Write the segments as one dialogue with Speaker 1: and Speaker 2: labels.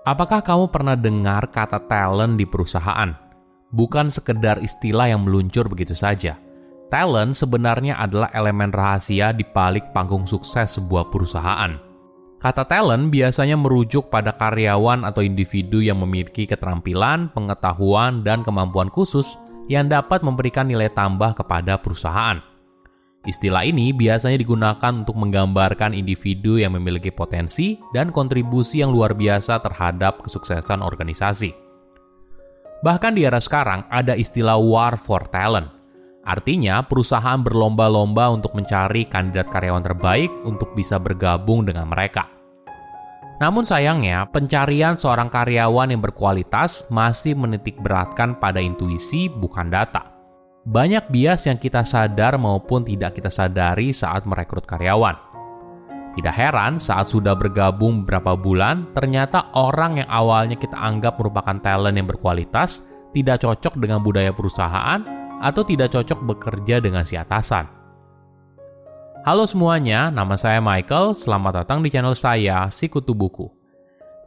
Speaker 1: Apakah kamu pernah dengar kata talent di perusahaan? Bukan sekedar istilah yang meluncur begitu saja. Talent sebenarnya adalah elemen rahasia di balik panggung sukses sebuah perusahaan. Kata talent biasanya merujuk pada karyawan atau individu yang memiliki keterampilan, pengetahuan, dan kemampuan khusus yang dapat memberikan nilai tambah kepada perusahaan. Istilah ini biasanya digunakan untuk menggambarkan individu yang memiliki potensi dan kontribusi yang luar biasa terhadap kesuksesan organisasi. Bahkan di era sekarang ada istilah war for talent. Artinya, perusahaan berlomba-lomba untuk mencari kandidat karyawan terbaik untuk bisa bergabung dengan mereka. Namun sayangnya, pencarian seorang karyawan yang berkualitas masih menitik beratkan pada intuisi bukan data. Banyak bias yang kita sadar maupun tidak kita sadari saat merekrut karyawan. Tidak heran saat sudah bergabung beberapa bulan, ternyata orang yang awalnya kita anggap merupakan talent yang berkualitas tidak cocok dengan budaya perusahaan atau tidak cocok bekerja dengan si atasan. Halo semuanya, nama saya Michael. Selamat datang di channel saya, Sikutu Buku.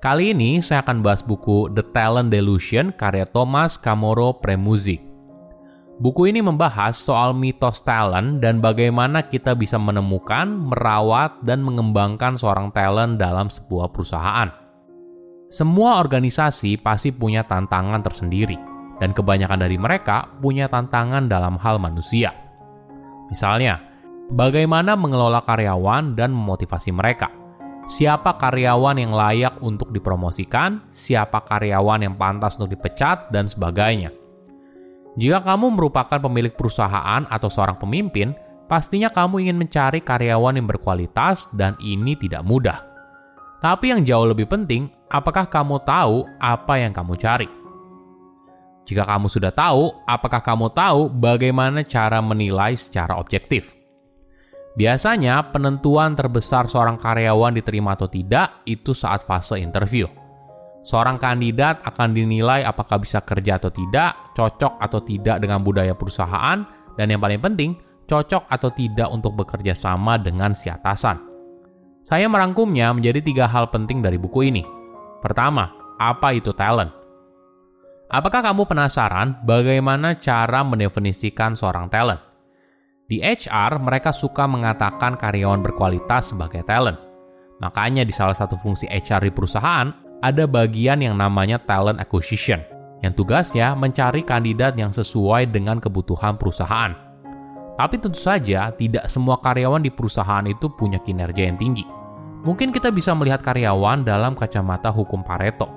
Speaker 1: Kali ini saya akan bahas buku The Talent Delusion karya Thomas Camoro Premuzic. Buku ini membahas soal mitos talent dan bagaimana kita bisa menemukan, merawat, dan mengembangkan seorang talent dalam sebuah perusahaan. Semua organisasi pasti punya tantangan tersendiri, dan kebanyakan dari mereka punya tantangan dalam hal manusia. Misalnya, bagaimana mengelola karyawan dan memotivasi mereka. Siapa karyawan yang layak untuk dipromosikan, siapa karyawan yang pantas untuk dipecat, dan sebagainya jika kamu merupakan pemilik perusahaan atau seorang pemimpin, pastinya kamu ingin mencari karyawan yang berkualitas dan ini tidak mudah. Tapi yang jauh lebih penting, apakah kamu tahu apa yang kamu cari? Jika kamu sudah tahu, apakah kamu tahu bagaimana cara menilai secara objektif? Biasanya, penentuan terbesar seorang karyawan diterima atau tidak itu saat fase interview. Seorang kandidat akan dinilai apakah bisa kerja atau tidak, cocok atau tidak dengan budaya perusahaan, dan yang paling penting, cocok atau tidak untuk bekerja sama dengan si atasan. Saya merangkumnya menjadi tiga hal penting dari buku ini. Pertama, apa itu talent? Apakah kamu penasaran bagaimana cara mendefinisikan seorang talent? Di HR, mereka suka mengatakan karyawan berkualitas sebagai talent. Makanya di salah satu fungsi HR di perusahaan ada bagian yang namanya talent acquisition, yang tugasnya mencari kandidat yang sesuai dengan kebutuhan perusahaan. Tapi tentu saja, tidak semua karyawan di perusahaan itu punya kinerja yang tinggi. Mungkin kita bisa melihat karyawan dalam kacamata hukum Pareto.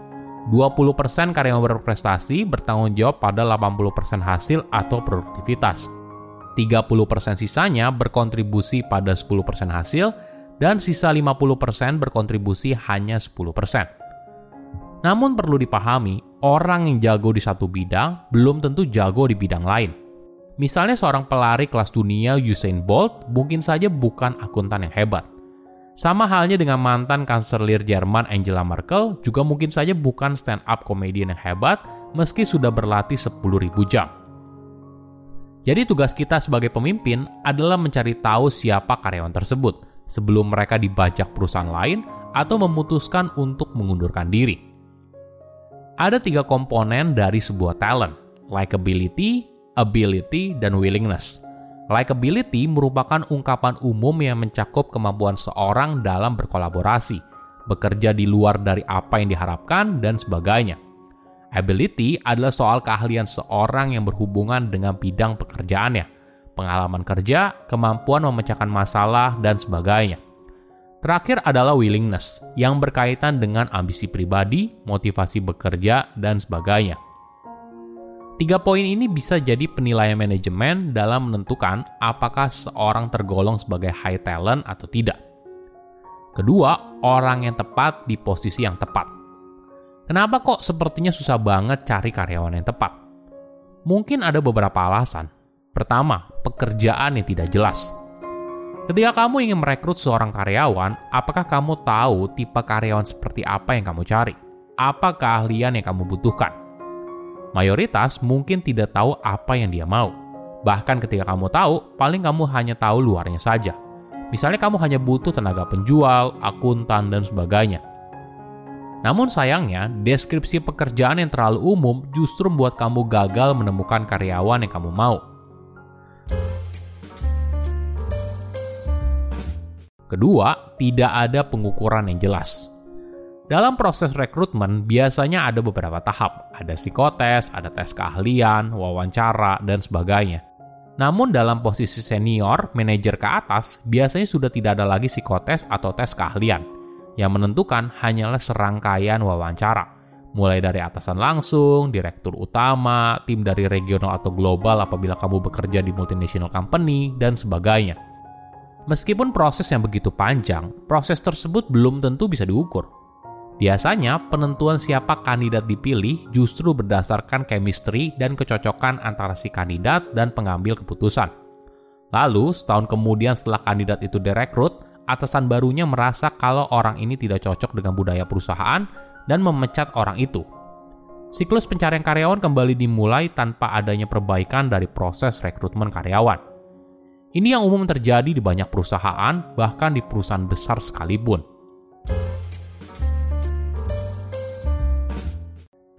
Speaker 1: 20% karyawan berprestasi bertanggung jawab pada 80% hasil atau produktivitas. 30% sisanya berkontribusi pada 10% hasil, dan sisa 50% berkontribusi hanya 10%. Namun perlu dipahami, orang yang jago di satu bidang belum tentu jago di bidang lain. Misalnya seorang pelari kelas dunia Usain Bolt mungkin saja bukan akuntan yang hebat. Sama halnya dengan mantan kanselir Jerman Angela Merkel juga mungkin saja bukan stand-up komedian yang hebat meski sudah berlatih 10.000 jam. Jadi tugas kita sebagai pemimpin adalah mencari tahu siapa karyawan tersebut sebelum mereka dibajak perusahaan lain atau memutuskan untuk mengundurkan diri. Ada tiga komponen dari sebuah talent, likability, ability, dan willingness. Likability merupakan ungkapan umum yang mencakup kemampuan seorang dalam berkolaborasi, bekerja di luar dari apa yang diharapkan, dan sebagainya. Ability adalah soal keahlian seorang yang berhubungan dengan bidang pekerjaannya, pengalaman kerja, kemampuan memecahkan masalah, dan sebagainya. Terakhir adalah willingness, yang berkaitan dengan ambisi pribadi, motivasi bekerja, dan sebagainya. Tiga poin ini bisa jadi penilaian manajemen dalam menentukan apakah seorang tergolong sebagai high talent atau tidak. Kedua, orang yang tepat di posisi yang tepat. Kenapa kok sepertinya susah banget cari karyawan yang tepat? Mungkin ada beberapa alasan. Pertama, pekerjaan yang tidak jelas. Ketika kamu ingin merekrut seorang karyawan, apakah kamu tahu tipe karyawan seperti apa yang kamu cari? Apa keahlian yang kamu butuhkan? Mayoritas mungkin tidak tahu apa yang dia mau. Bahkan ketika kamu tahu, paling kamu hanya tahu luarnya saja. Misalnya kamu hanya butuh tenaga penjual, akuntan, dan sebagainya. Namun sayangnya, deskripsi pekerjaan yang terlalu umum justru membuat kamu gagal menemukan karyawan yang kamu mau. Kedua, tidak ada pengukuran yang jelas. Dalam proses rekrutmen, biasanya ada beberapa tahap. Ada psikotes, ada tes keahlian, wawancara, dan sebagainya. Namun dalam posisi senior, manajer ke atas, biasanya sudah tidak ada lagi psikotes atau tes keahlian. Yang menentukan hanyalah serangkaian wawancara. Mulai dari atasan langsung, direktur utama, tim dari regional atau global apabila kamu bekerja di multinational company, dan sebagainya. Meskipun proses yang begitu panjang, proses tersebut belum tentu bisa diukur. Biasanya, penentuan siapa kandidat dipilih justru berdasarkan chemistry dan kecocokan antara si kandidat dan pengambil keputusan. Lalu, setahun kemudian setelah kandidat itu direkrut, atasan barunya merasa kalau orang ini tidak cocok dengan budaya perusahaan dan memecat orang itu. Siklus pencarian karyawan kembali dimulai tanpa adanya perbaikan dari proses rekrutmen karyawan. Ini yang umum terjadi di banyak perusahaan, bahkan di perusahaan besar sekalipun.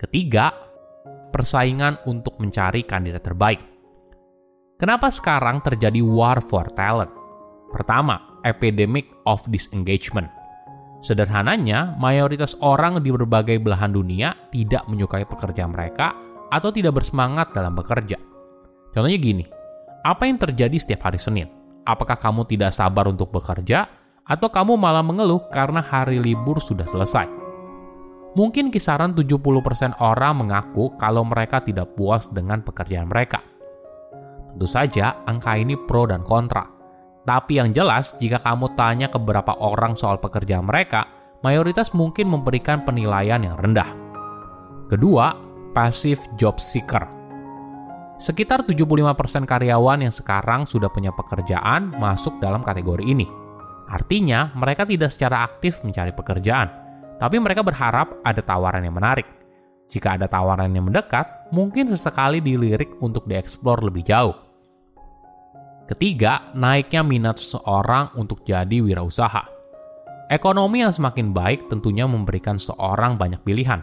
Speaker 1: Ketiga, persaingan untuk mencari kandidat terbaik. Kenapa sekarang terjadi war for talent? Pertama, epidemic of disengagement. Sederhananya, mayoritas orang di berbagai belahan dunia tidak menyukai pekerjaan mereka atau tidak bersemangat dalam bekerja. Contohnya gini, apa yang terjadi setiap hari Senin? Apakah kamu tidak sabar untuk bekerja atau kamu malah mengeluh karena hari libur sudah selesai? Mungkin kisaran 70% orang mengaku kalau mereka tidak puas dengan pekerjaan mereka. Tentu saja, angka ini pro dan kontra. Tapi yang jelas, jika kamu tanya ke beberapa orang soal pekerjaan mereka, mayoritas mungkin memberikan penilaian yang rendah. Kedua, passive job seeker. Sekitar 75% karyawan yang sekarang sudah punya pekerjaan masuk dalam kategori ini. Artinya, mereka tidak secara aktif mencari pekerjaan tapi mereka berharap ada tawaran yang menarik. Jika ada tawaran yang mendekat, mungkin sesekali dilirik untuk dieksplor lebih jauh. Ketiga, naiknya minat seseorang untuk jadi wirausaha. Ekonomi yang semakin baik tentunya memberikan seorang banyak pilihan.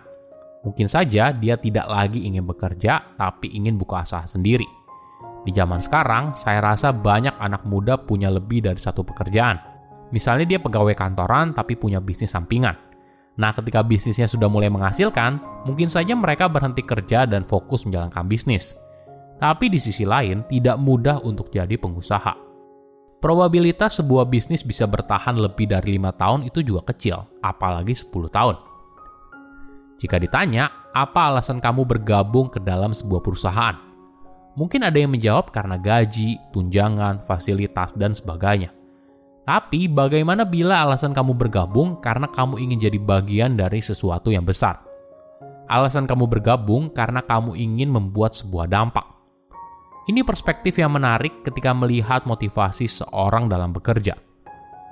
Speaker 1: Mungkin saja dia tidak lagi ingin bekerja, tapi ingin buka usaha sendiri. Di zaman sekarang, saya rasa banyak anak muda punya lebih dari satu pekerjaan. Misalnya dia pegawai kantoran tapi punya bisnis sampingan Nah, ketika bisnisnya sudah mulai menghasilkan, mungkin saja mereka berhenti kerja dan fokus menjalankan bisnis. Tapi di sisi lain, tidak mudah untuk jadi pengusaha. Probabilitas sebuah bisnis bisa bertahan lebih dari lima tahun itu juga kecil, apalagi 10 tahun. Jika ditanya, apa alasan kamu bergabung ke dalam sebuah perusahaan? Mungkin ada yang menjawab karena gaji, tunjangan, fasilitas, dan sebagainya. Tapi bagaimana bila alasan kamu bergabung karena kamu ingin jadi bagian dari sesuatu yang besar? Alasan kamu bergabung karena kamu ingin membuat sebuah dampak. Ini perspektif yang menarik ketika melihat motivasi seorang dalam bekerja.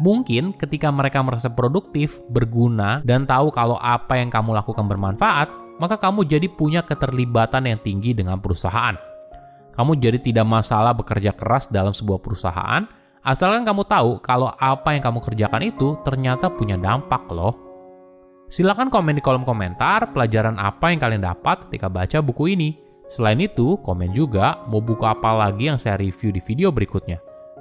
Speaker 1: Mungkin ketika mereka merasa produktif, berguna, dan tahu kalau apa yang kamu lakukan bermanfaat, maka kamu jadi punya keterlibatan yang tinggi dengan perusahaan. Kamu jadi tidak masalah bekerja keras dalam sebuah perusahaan, Asalkan kamu tahu kalau apa yang kamu kerjakan itu ternyata punya dampak loh. Silahkan komen di kolom komentar pelajaran apa yang kalian dapat ketika baca buku ini. Selain itu, komen juga mau buku apa lagi yang saya review di video berikutnya.